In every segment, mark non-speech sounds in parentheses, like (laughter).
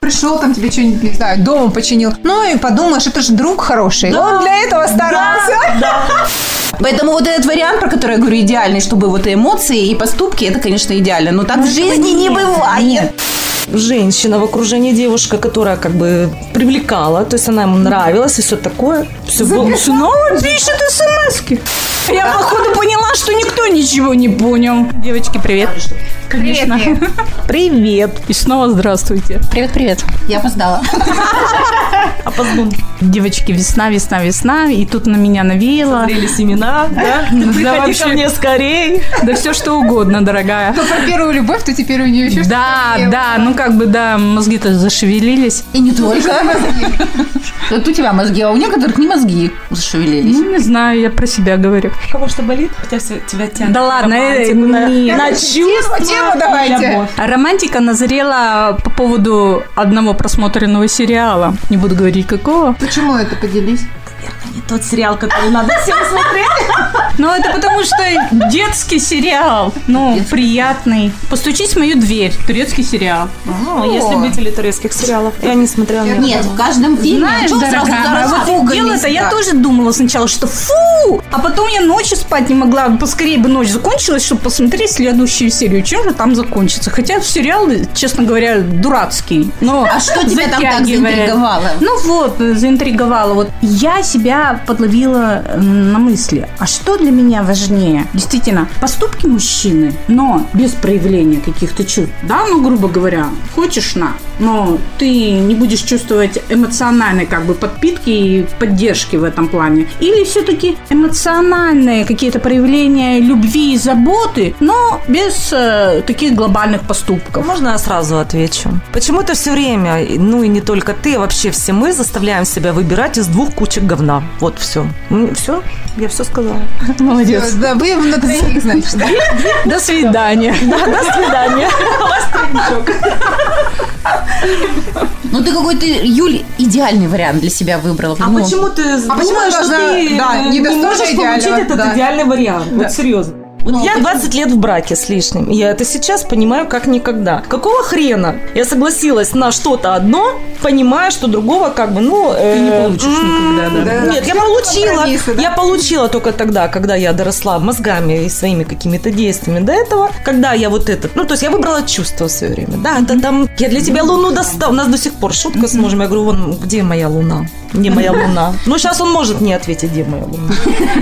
Пришел там тебе что-нибудь, не знаю, дома починил. Ну и подумаешь, это же друг хороший. Он для этого старался. Поэтому вот этот вариант, про который я говорю, идеальный, чтобы вот и эмоции, и поступки, это, конечно, идеально. Но так в жизни не бывает. Женщина в окружении девушка, которая как бы привлекала, то есть она ему нравилась и все такое. Все было. Снова пишет смс Я, походу, поняла, что никто ничего не понял. Девочки, привет. Конечно. Привет. И снова здравствуйте. Привет-привет. Я опоздала. Опоздун. Девочки, весна, весна, весна. И тут на меня навеяло. Созрели семена, (laughs) да? Приходи ко вообще. мне скорей. Да все что угодно, дорогая. Ну, про первую любовь, то теперь у нее еще Да, да, ну как бы, да, мозги-то зашевелились. И не только. (laughs) Вот у тебя мозги, а у некоторых не мозги зашевелились. Ну, не знаю, я про себя говорю. У кого что болит, хотя тебя тянет. Да ладно, на э, на- на Тему, давайте. Романтика назрела по поводу одного просмотренного сериала. Не буду говорить какого. Почему это поделись? Не тот сериал, который надо всем смотреть. Ну, это потому что детский сериал. Ну, приятный. Постучись в мою дверь. Турецкий сериал. А, Есть любители турецких сериалов. Я не смотрела. Нет, одного. в каждом фильме Знаешь, сразу дорогая, вот дело-то я тоже думала сначала, что фу! А потом я ночью спать не могла. Поскорее бы ночь закончилась, чтобы посмотреть следующую серию. Чем же там закончится? Хотя сериал, честно говоря, дурацкий. Но А что тебя там так заинтриговало? Ну вот, заинтриговала. Вот я себя подловила э, на мысли. А что для меня важнее? Действительно, поступки мужчины, но без проявления каких-то чувств. Да, ну, грубо говоря, хочешь на, но ты не будешь чувствовать эмоциональной как бы подпитки и поддержки в этом плане. Или все-таки эмоциональные какие-то проявления любви и заботы, но без э, таких глобальных поступков. Можно я сразу отвечу? Почему-то все время, ну и не только ты, а вообще все мы заставляем себя выбирать из двух кучек говна. Вот все. Все, я все сказала. Молодец. Да, вы на двоих, значит. До свидания. Да, до свидания. Ну, ты какой-то, Юль, идеальный вариант для себя выбрала. А Ну, почему ты почему думаешь, что ты да, не не можешь получить этот да. идеальный вариант? Вот серьезно. Вот я 20 лет в браке с лишним. Я это сейчас понимаю как никогда. Какого хрена я согласилась на что-то одно, понимая, что другого как бы, ну... Ты не получишь никогда, да. Нет, я Все получила. да? Я получила только тогда, когда я доросла мозгами и своими какими-то действиями. До этого, когда я вот этот... Ну, то есть я выбрала чувство в свое время. Да, это там... Я для тебя луну достал. У нас до сих пор шутка с мужем. Я говорю, вон, где моя луна? Где моя (laughs) луна? Ну, сейчас он может не ответить, где моя луна.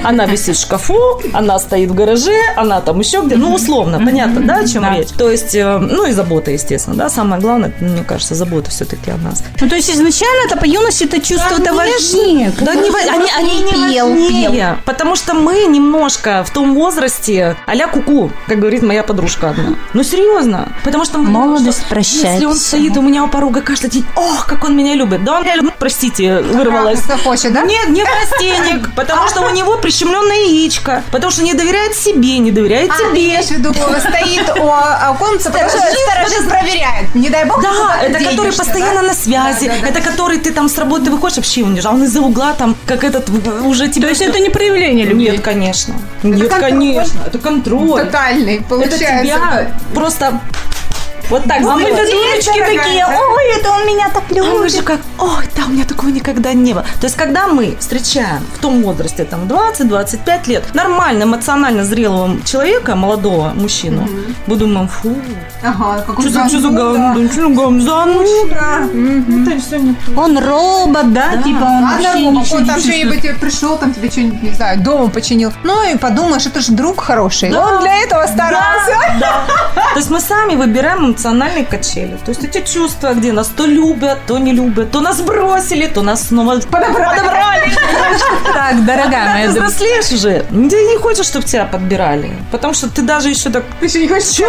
Она висит в шкафу, она стоит в гараже, она там еще где Ну, условно, понятно, да, о чем Да. речь? То есть, э, ну, и забота, естественно, да. Самое главное, мне кажется, забота все-таки о нас. Ну, то есть изначально это по юности это чувство это важнее. Да не, они, они не пел, пел. потому что мы немножко в том возрасте а-ля куку, как говорит моя подружка одна. Ну, серьезно. Потому что Молодость прощается. Если он стоит у меня у порога каждый день, ох, как он меня любит. Да он меня любит, простите, вырвалась. Что хочет, да? Нет, не простенек, (laughs) потому что у него прищемленное яичко, потому что не доверяет себе, не доверяет А, тебе. в виду, стоит у оконца, потому что сторожит проверяет. Не дай бог, ты Да, это который постоянно на связи, это который ты там с работы выходишь, вообще а он из-за угла там, как этот, уже тебе... То есть это не проявление любви. Нет, конечно. Нет, конечно. Это контроль. Тотальный, Это получается. тебя просто вот так А мы-то дурочки такие, да? ой, это он меня так А мы любит. же как, ой, да, у меня такого никогда не было. То есть, когда мы встречаем в том возрасте, там, 20-25 лет, нормально, эмоционально зрелого человека, молодого мужчину, мы думаем, фу, Ага, что за, что за зануда. говно, что за говно, Мгм. это все не Он робот, да, типа он Ладно, вообще Рома, ничего он там что-нибудь пришел, там тебе что-нибудь, не знаю, дома починил. Ну и подумаешь, это же друг хороший. Он для этого старался. Да. То есть мы сами выбираем эмоциональные качели. То есть эти чувства, где нас то любят, то не любят, то нас бросили, то нас снова подобрали. Так, дорогая моя, Ты взрослеешь уже. Ты не хочешь, чтобы тебя подбирали. Потому что ты даже еще так... Ты еще не хочешь?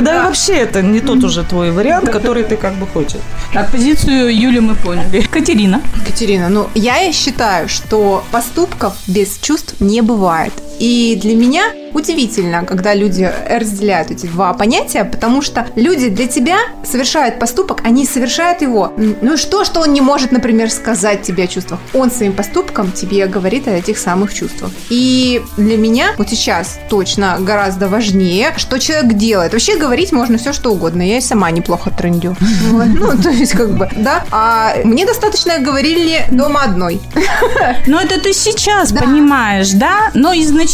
Да, и вообще это не тот уже твой вариант, который ты как бы хочешь. Так, позицию Юли мы поняли. Катерина. Катерина, ну я считаю, что поступков без чувств не бывает. И для меня удивительно, когда люди разделяют эти два понятия, потому что люди для тебя совершают поступок, они совершают его. Ну что, что он не может, например, сказать тебе о чувствах? Он своим поступком тебе говорит о этих самых чувствах. И для меня вот сейчас точно гораздо важнее, что человек делает. Вообще говорить можно все, что угодно. Я и сама неплохо трендю. (laughs) Вот. Ну, то есть, как бы, да. А мне достаточно говорили дома одной. (laughs) Но это ты сейчас понимаешь, да? Но изначально,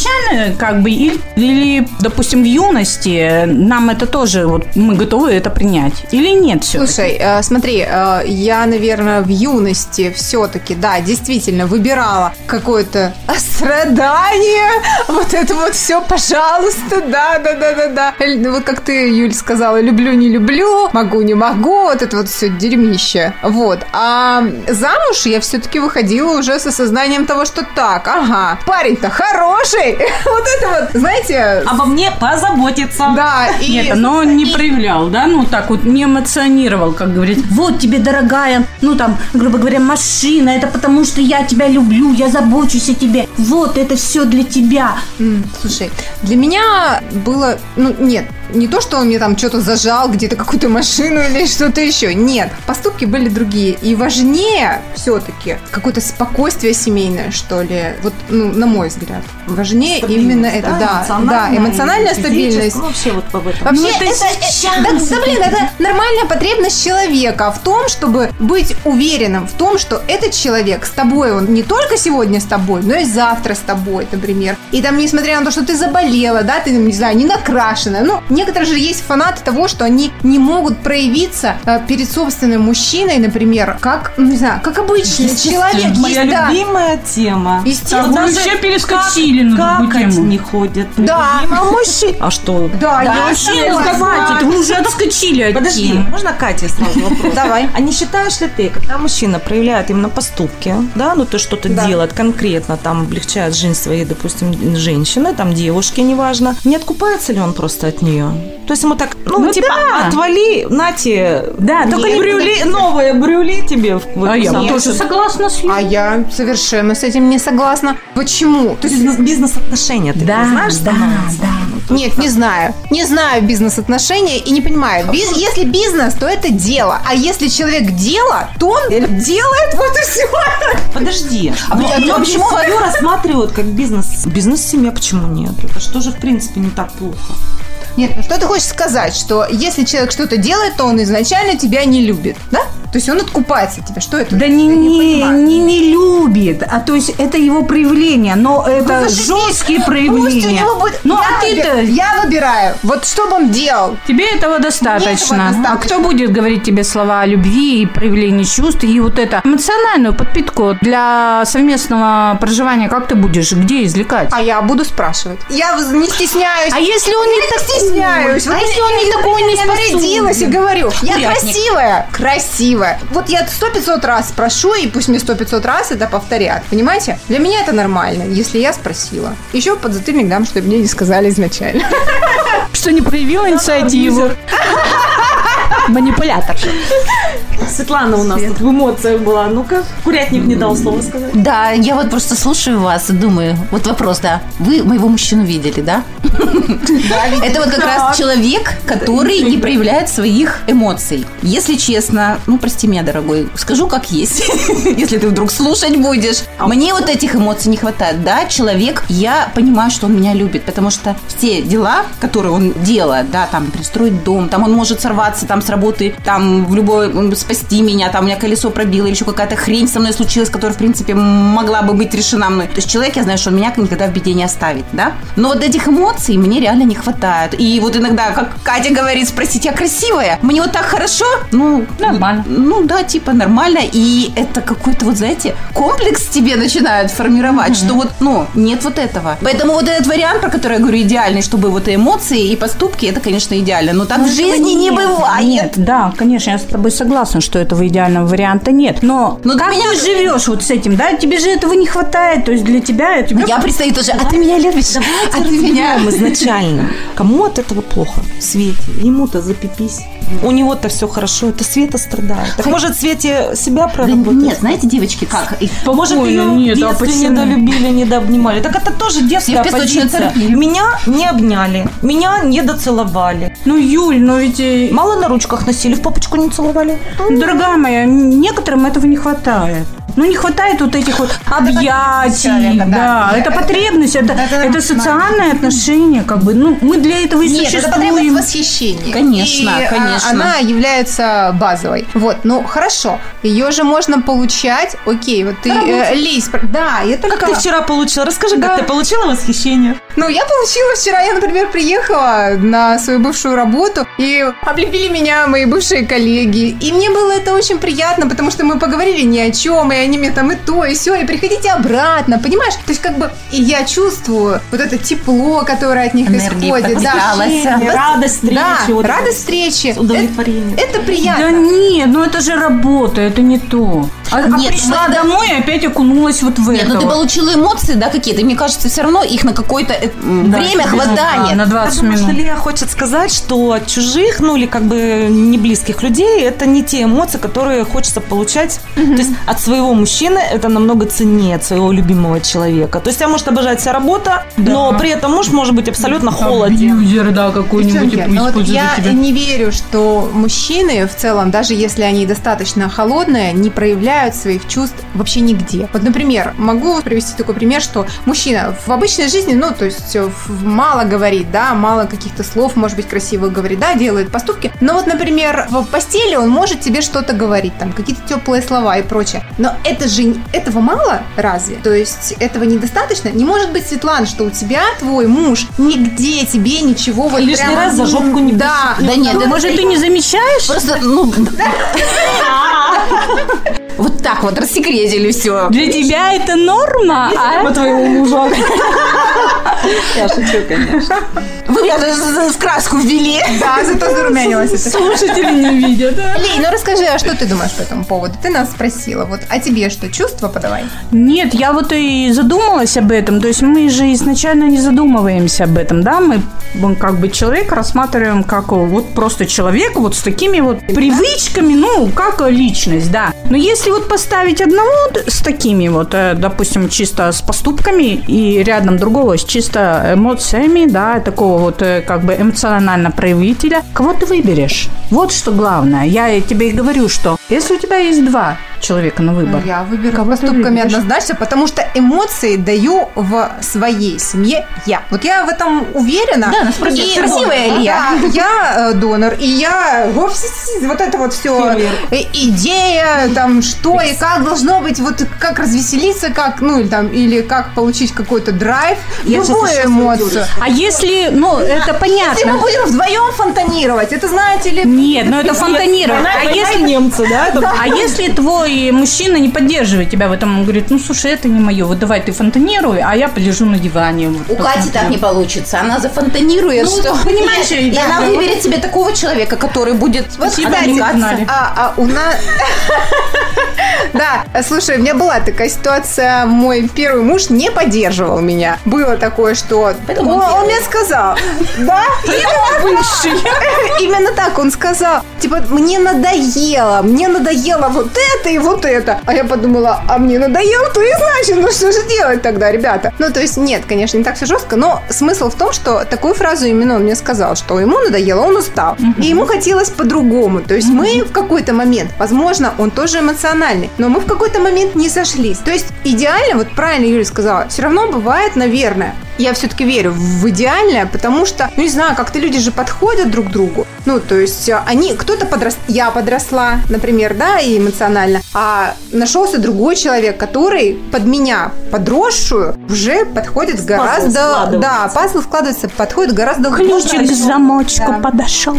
как бы, или, или, допустим, в юности нам это тоже, вот мы готовы это принять. Или нет все Слушай, э, смотри, э, я, наверное, в юности все-таки, да, действительно выбирала какое-то страдание, (laughs) вот это вот все, пожалуйста, да, да, да, да, да. Ну Вот как ты, Юль, сказала, люблю, не люблю, могу, не могу, вот это вот все дерьмище. Вот. А замуж я все-таки выходила уже с осознанием того, что так, ага, парень-то хороший. (laughs) Вот это вот, знаете... Обо мне позаботиться. Да, и... Нет, но он не проявлял, да, ну так вот не эмоционировал, как говорит, вот тебе, дорогая, ну там, грубо говоря, машина, это потому что я тебя люблю, я забочусь о тебе, вот это все для тебя. Слушай, для меня было, ну нет, не то, что он мне там что-то зажал, где-то какую-то машину или что-то еще. Нет, поступки были другие. И важнее все-таки какое-то спокойствие семейное, что ли. Вот, ну, на мой взгляд. Важнее именно это, да. Да, эмоциональная стабильность. Ну, вообще вот об этом. Вообще, Ну, это это, э, да, да, блин, это нормальная потребность человека в том, чтобы быть уверенным в том, что этот человек с тобой, он не только сегодня с тобой, но и завтра с тобой, например. И там, несмотря на то, что ты заболела, да, ты, не знаю, не накрашена, ну, некоторые же есть фанаты того, что они не могут проявиться э, перед собственным мужчиной, например, как, ну, не знаю, как обычный человек. Моя Есть, да. любимая тема. Естественно. Вы Даже вообще перескочили на другую Какать тему. не ходят. Да, а мужчина... А что? Да, я Вообще, согласна. хватит, вы уже отскочили от Подожди, темы. можно Кате сразу (laughs) вопрос? Давай. А не считаешь ли ты, когда мужчина проявляет именно поступки, да, ну то что-то Да. делает конкретно, там облегчает жизнь своей, допустим, женщины, там девушки, неважно, не откупается ли он просто от нее? То есть ему так, ну, Ну типа, да. отвали, нате, Да, только не брюли, новые брюли тебе. в- в А я самую- тоже согласна с А я совершенно с этим не согласна. Почему? То есть бизнес- бизнес-отношения, ты Да, знаешь, да, да. Нет, не знаю. Не знаю бизнес-отношения и не понимаю. Биз- если бизнес, то это дело. А если человек дело, то он делает вот и все. Подожди. А но, почему- но а почему- свою рассматривают как бизнес? Бизнес-семья почему нет? Это что же в принципе не так плохо? Нет, ну что ты хочешь сказать, что если человек что-то делает, то он изначально тебя не любит, да? То есть он откупается от тебя. Что это? Да не, не, не, не любит, а то есть это его проявление, но это Ну, жесткие проявления. будет... Ну, я, а ты-то... я выбираю. Вот что бы он делал. Тебе этого достаточно. достаточно. А кто будет говорить тебе слова о любви и проявлении чувств и вот это эмоциональную подпитку для совместного проживания? Как ты будешь? Где извлекать? А я буду спрашивать. Я не стесняюсь. А если он не так стесняюсь. А если он не такой не я нарядилась и говорю, я красивая, красивая. Вот я сто пятьсот раз спрошу, и пусть мне сто пятьсот раз это повторят. Понимаете? Для меня это нормально, если я спросила. Еще под затыльник дам, чтобы мне не сказали изначально. Что не проявил инициативу? Манипулятор. Светлана у нас тут в эмоциях была. Ну-ка, курятник не дал слова сказать. Да, я вот просто слушаю вас и думаю, вот вопрос, да, вы моего мужчину видели, да? Это вот как раз человек, который не проявляет своих эмоций. Если честно, ну, прости меня, дорогой, скажу как есть, (laughs) если ты вдруг слушать будешь. Мне вот этих эмоций не хватает. Да, человек, я понимаю, что он меня любит, потому что все дела, которые он делает, да, там, пристроить дом, там он может сорваться там с работы, там, в любой, м, спасти меня, там, у меня колесо пробило, или еще какая-то хрень со мной случилась, которая, в принципе, могла бы быть решена мной. То есть человек, я знаю, что он меня никогда в беде не оставит, да? Но вот этих эмоций мне реально не хватает. И вот иногда, как Катя говорит, спросить, я красивая? Мне вот так хорошо? Ну, Нормально. Ну, да, типа нормально. И это какой-то вот, знаете, комплекс тебе начинают формировать, что вот, ну, нет вот этого. Поэтому вот этот вариант, про который я говорю, идеальный, чтобы вот и эмоции, и поступки, это, конечно, идеально. Но так в жизни не бывает. Нет, да, конечно, я с тобой согласна, что этого идеального варианта нет. Но, Но как для меня- ты живешь вот с этим, да? Тебе же этого не хватает, то есть для тебя это... Я предстаю тоже, а ты меня любишь? А ты меня... Изначально. Кому от этого плохо свете? Ему-то запипись. У него-то все хорошо, это Света страдает. Так может Свете себя Да проработать? нет, знаете, девочки, как? И Может, ее Спокойно, в нет, а детстве почему? недолюбили, недообнимали. Так это тоже детская в позиция. Меня не обняли, меня не доцеловали. Ну, Юль, ну ведь... э, Мало на ручках носили, в попочку не целовали. Дорогая моя, некоторым этого не хватает. Ну, не хватает вот этих вот (laughs) объятий. человека, да. Да, это потребность, это, Это это нормально. социальные отношения, как бы. Ну, мы для этого и Нет, это потребность существуем. восхищения. Конечно, И, а, конечно. Она является базовой. Вот, ну хорошо. Ее же можно получать. Окей, вот ты, э, про- да, я только... Как ты вчера получила? Расскажи, Да. как ты получила восхищение? Ну, я получила вчера, я, например, приехала на свою бывшую работу, и облепили меня мои бывшие коллеги. И мне было это очень приятно, потому что мы поговорили ни о чем, и они мне там и то, и все, и приходите обратно, понимаешь? То есть, как бы, и я чувствую вот это тепло, которое от них Энергия исходит. Да. Радость встречи. да, радость встречи. Это удовлетворение. Это, это Да приятно. нет, ну это же работа, это не то. А, а Нет, пришла мы- домой и опять окунулась вот в Нет, это. ну ты вот. получила эмоции, да, какие-то. Мне кажется, все равно их на какое-то э, Да, время нужно, хватает. На 20 Потому что минут. Лия хочет сказать, что от чужих, ну или как бы не близких людей, это не те эмоции, которые хочется получать. То есть от своего мужчины это намного ценнее от своего любимого человека. То есть тебя может обожать вся работа, но при этом муж может быть абсолютно холоден. Абьюзер, да, какой-нибудь Девчонки, и ну вот я тебя. не верю, что мужчины в целом, даже если они достаточно холодные, не проявляют своих чувств вообще нигде. Вот, например, могу привести такой пример, что мужчина в обычной жизни, ну, то есть э, мало говорит, да, мало каких-то слов, может быть, красивых говорит, да, делает поступки. Но вот, например, в постели он может тебе что-то говорить, там, какие-то теплые слова и прочее. Но это же этого мало разве? То есть этого недостаточно? Не может быть, Светлана, что у тебя твой муж нигде тебе ничего вот Лишний прям- раз за жопку не Да, Да нет, это- Может, ты не замечаешь? Просто, ну... (laughs) (laughs) Вот так вот рассекретили все. Для тебя это норма, а? твоего мужа. (laughs) Я шучу, конечно. Вы меня с с краску ввели. Да, зато зарумянилась. Слушатели не видят. Лей, ну расскажи, а что ты думаешь по этому поводу? Ты нас спросила, вот, а тебе что, чувства подавай? Нет, я вот и задумалась об этом. То есть мы же изначально не задумываемся об этом, да? Мы как бы человека рассматриваем как вот просто человека вот с такими вот привычками, ну, как личность, да. Но если вот поставить одного с такими вот, э, допустим, чисто с поступками и рядом другого с чисто эмоциями, да, такого вот э, как бы эмоционально проявителя, кого ты выберешь? Вот что главное. Я тебе и говорю, что если у тебя есть два человека на выбор, Я выберу Кого поступками однозначно, потому что эмоции даю в своей семье я. Вот я в этом уверена. Да, нас И- красивая. Да, (laughs) я э, донор, и я вот это вот все идея, там что и как должно быть, вот как развеселиться, как, ну или там, или как получить какой-то драйв, Я любую эмоцию. А если, ну, это Если мы понятно. будем вдвоем фонтанировать, это знаете ли... Нет, ну это фонтанировать. А если, немцы, да? а если твой мужчина не поддерживает тебя в этом, он говорит, ну слушай, это не мое, вот давай ты фонтанируй, а я полежу на диване. вот, У Кати посмотрю». так не получится. Она зафонтанирует, Ну, что... понимаешь, (laughs) и да, она да. выберет себе такого человека, который будет Вот, кстати, узнали. а, а у нас... (laughs) (laughs) Да, слушай, у меня была такая ситуация, мой первый муж не поддерживал меня. Было такое, что... Поэтому Он, он мне сказал, да, Бывший. (laughs) именно так он сказал. Типа, мне надоело, мне надоело вот это и вот это. А я подумала, а мне надоело, то и значит, ну что же делать тогда, ребята? Ну, то есть, нет, конечно, не так все жестко, но смысл в том, что такую фразу именно он мне сказал, что ему надоело, он устал. И ему хотелось по-другому. То есть, мы в какой-то момент, возможно, он тоже эмоциональный, но мы в какой-то момент не сошлись. То есть, идеально, вот правильно Юля сказала, все равно бывает, наверное, я все-таки верю в идеальное, потому что, ну не знаю, как-то люди же подходят друг к другу. Ну, то есть э, они, кто-то подрос, я подросла, например, да, и эмоционально, а нашелся другой человек, который под меня подросшую уже подходит гораздо, складывается. да, пазл вкладывается, подходит гораздо Ключик к замочку Да. подошел.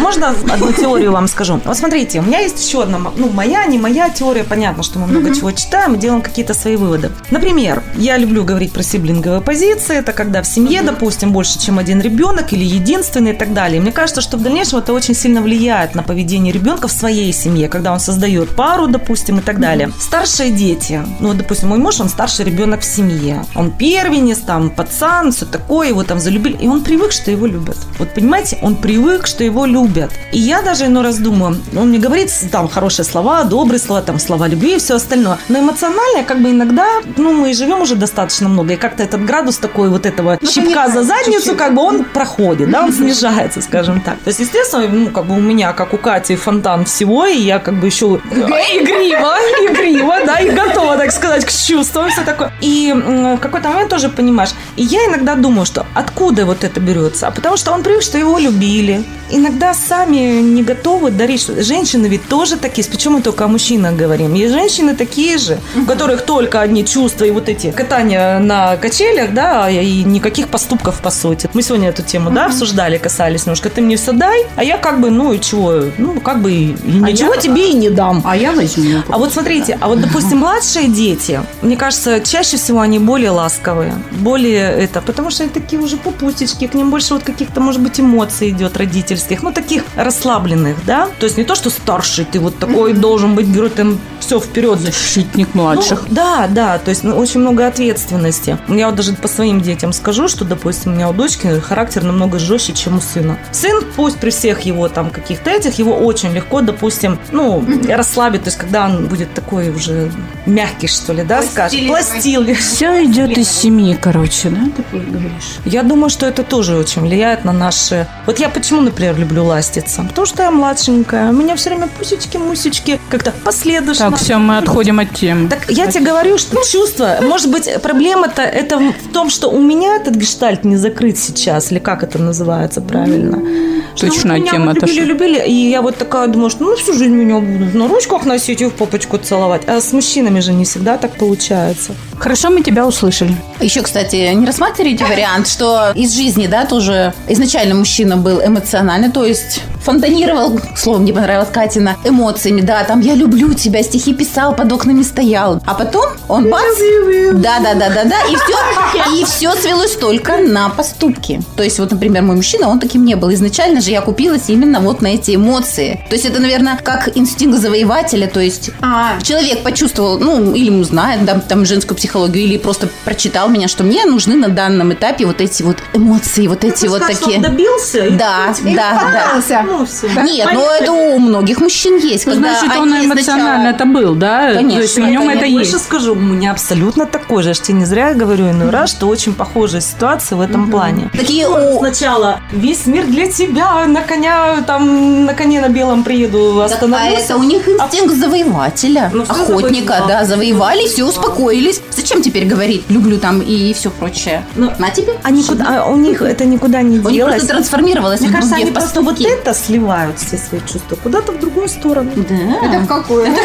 Можно одну теорию вам скажу? Вот смотрите, у меня есть еще одна, ну, моя, не моя теория. Понятно, что мы много чего читаем и делаем какие-то свои выводы. Например, я люблю говорить про сиблинговые позиции, эмоции, это когда в семье, допустим, больше, чем один ребенок или единственный и так далее. Мне кажется, что в дальнейшем это очень сильно влияет на поведение ребенка в своей семье, когда он создает пару, допустим, и так далее. Старшие дети, ну, вот, допустим, мой муж, он старший ребенок в семье. Он первенец, там, пацан, все такое, его там залюбили. И он привык, что его любят. Вот понимаете, он привык, что его любят. И я даже иной раз думаю, он мне говорит там хорошие слова, добрые слова, там слова любви и все остальное. Но эмоционально, как бы иногда, ну, мы живем уже достаточно много, и как-то этот градус такой вот этого Ну, щипка за задницу, чуть-чуть. как бы он проходит, да, он снижается, скажем так. То есть, естественно, ну, как бы у меня, как у Кати, фонтан всего, и я как бы еще игриво, игриво, да, и готова, так сказать, к чувствам, все такое. И в какой-то момент тоже понимаешь, и я иногда думаю, что откуда вот это берется? А потому что он привык, что его любили. Иногда сами не готовы дарить. что- Женщины ведь тоже такие, причем мы только о мужчинах говорим. И женщины такие же, у которых только одни чувства и вот эти катания на качелях, да, и никаких поступков по сути. Мы сегодня эту тему, да, обсуждали, касались немножко. Ты мне все дай, а я как бы, ну и чего, ну как бы и и ничего я- тебе и не дам. А я возьму. А вот смотрите, а вот, допустим, младшие дети, мне кажется, чаще всего они более ласковые, более это, потому что они такие уже пупусечки, к ним больше вот каких-то, может быть, эмоций идет родительских, ну, таких расслабленных, да? То есть не то, что старший, ты вот такой должен быть герой, там все вперед. Защитник Ну, младших. да, да, то есть ну, очень много ответственности. Я вот даже по своим детям скажу, что, допустим, у меня у дочки характер намного жестче, чем у сына. Сын, пусть при всех его там каких-то этих, его очень легко, допустим, ну, расслабить, то есть когда он будет такой уже мягкий, что ли, да, скажем, пластил. Все идет из семьи, короче, да, ты говоришь? Я думаю, что это тоже очень влияет на наши... Вот я почему, например, люблю ластиться? Потому что я младшенькая, у меня все время пусечки, мусечки, как-то последующие. Так, все, мы отходим от темы. Так я тебе говорю, что чувство, может быть, проблема-то это в том, что у меня этот гештальт не закрыт сейчас, или как это называется правильно. Что меня тема вот это любили, что? любили, и я вот такая думаю, что ну всю жизнь меня будут на ручках носить и в попочку целовать. А с мужчинами же не всегда так получается. Хорошо, мы тебя услышали. Еще, кстати, не рассматриваете вариант, что из жизни, да, тоже изначально мужчина был эмоциональный, то есть фонтанировал, слово мне понравилось Катина, эмоциями, да, там я люблю тебя, стихи писал, под окнами стоял. А потом он бац, да, да, да, да, да, и все, (laughs) и все свелось только на поступки. То есть, вот, например, мой мужчина, он таким не был. Изначально же я купилась именно вот на эти эмоции. То есть, это, наверное, как инстинкт завоевателя, то есть А, человек почувствовал, ну, или ну, знает да, там женскую психологию, или просто прочитал меня, что мне нужны на данном этапе вот эти вот эмоции, вот эти вот такие. добился? и Да, и да, да. Ну, все. Нет, ну это у многих мужчин есть. Ну, когда значит, он эмоционально сначала- это был, да? Конечно, То есть в нем это это, я есть. Больше скажу, у меня абсолютно такой же. Я ж тебе не зря говорю иной раз, что очень похожая ситуация в этом плане. Такие о, Сначала весь мир для тебя, на коня, там, на коне на белом приеду, а остановлюсь. это у них инстинкт завоевателя, Ну, охотника, завоевал. да, завоевали, все, успокоились. Зачем теперь говорить люблю там и все прочее? Ну, на тебе. А, никуда, а у них это никуда не У них делось. просто трансформировалось Мне кажется, они просто вот поступки. это сливают все свои чувства куда-то в другую сторону. Да. это в какую? (laughs)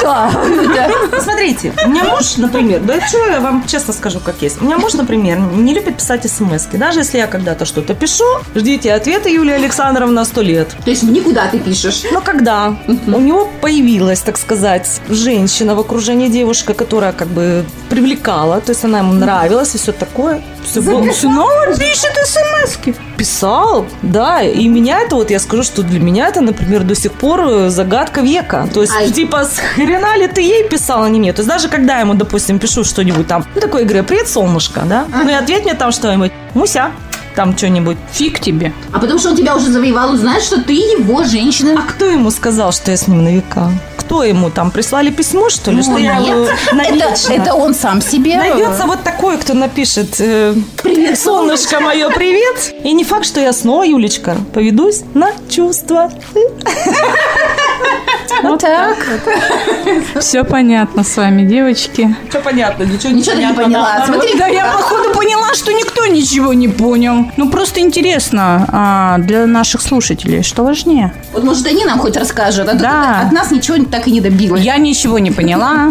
Ну, Смотрите, у меня муж, например, да что я вам честно скажу, как есть. У меня муж, например, не любит писать смс -ки. Даже если я когда-то что-то пишу, ждите ответа, Юлия Александровна, сто лет. То есть никуда ты пишешь. Но когда у него появилась, так сказать, женщина в окружении девушка, которая как бы привлекала, то есть она ему нравилась и все такое, все было... Снова пишет смс Писал, да, и меня это вот, я скажу, что для меня это, например, до сих пор э, загадка века. То есть, Ай. типа, с хрена ли ты ей писал, а не мне? То есть, даже когда я ему, допустим, пишу что-нибудь там, ну, такой, говорю, привет, солнышко, да? Ну, и ответь мне там что-нибудь, Муся, там что-нибудь. Фиг тебе. А потому что он тебя уже завоевал, узнает, что ты его женщина. А кто ему сказал, что я с ним на века? Кто ему там прислали письмо, что ли, Ну, что я это, это он сам себе. Найдется вот такой, кто напишет э, Привет, Солнышко мое, привет. И не факт, что я снова, Юлечка, поведусь на чувства. Вот так. (laughs) Все понятно с вами, девочки. Все понятно, ничего, Ничего не поняла. Смотри, Да я, походу, поняла, что никто ничего не понял. Ну, просто интересно а, для наших слушателей, что важнее. вот может они нам хоть расскажут. А Да. от нас ничего так и не добилась. Я ничего не поняла.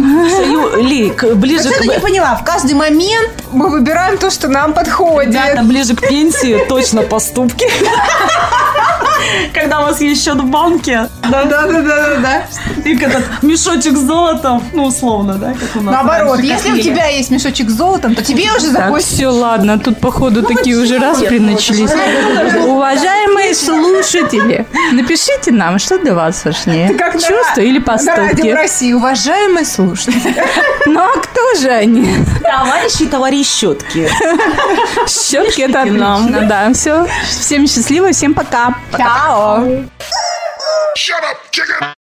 Ли, к- ближе к, не поняла? В каждый момент мы выбираем то, что нам подходит. Ребята, ближе к пенсии точно поступки. (laughs) Когда у вас есть счет в банке, Да, да, да, да, да. и этот мешочек с золотом, ну, условно, да, как у нас. Наоборот, если у тебя есть мешочек с золотом, то тебе уже Так, все, ладно, тут, походу, такие уже распри начались. Уважаемые слушатели, напишите нам, что для вас важнее, ра- или На радио поступки. России, уважаемые слушатели. Ну, а кто же они? Товарищи и товарищ щетки. Щетки это отлично, да. Все, всем счастливо, всем пока. Чао. Shut up, chicken!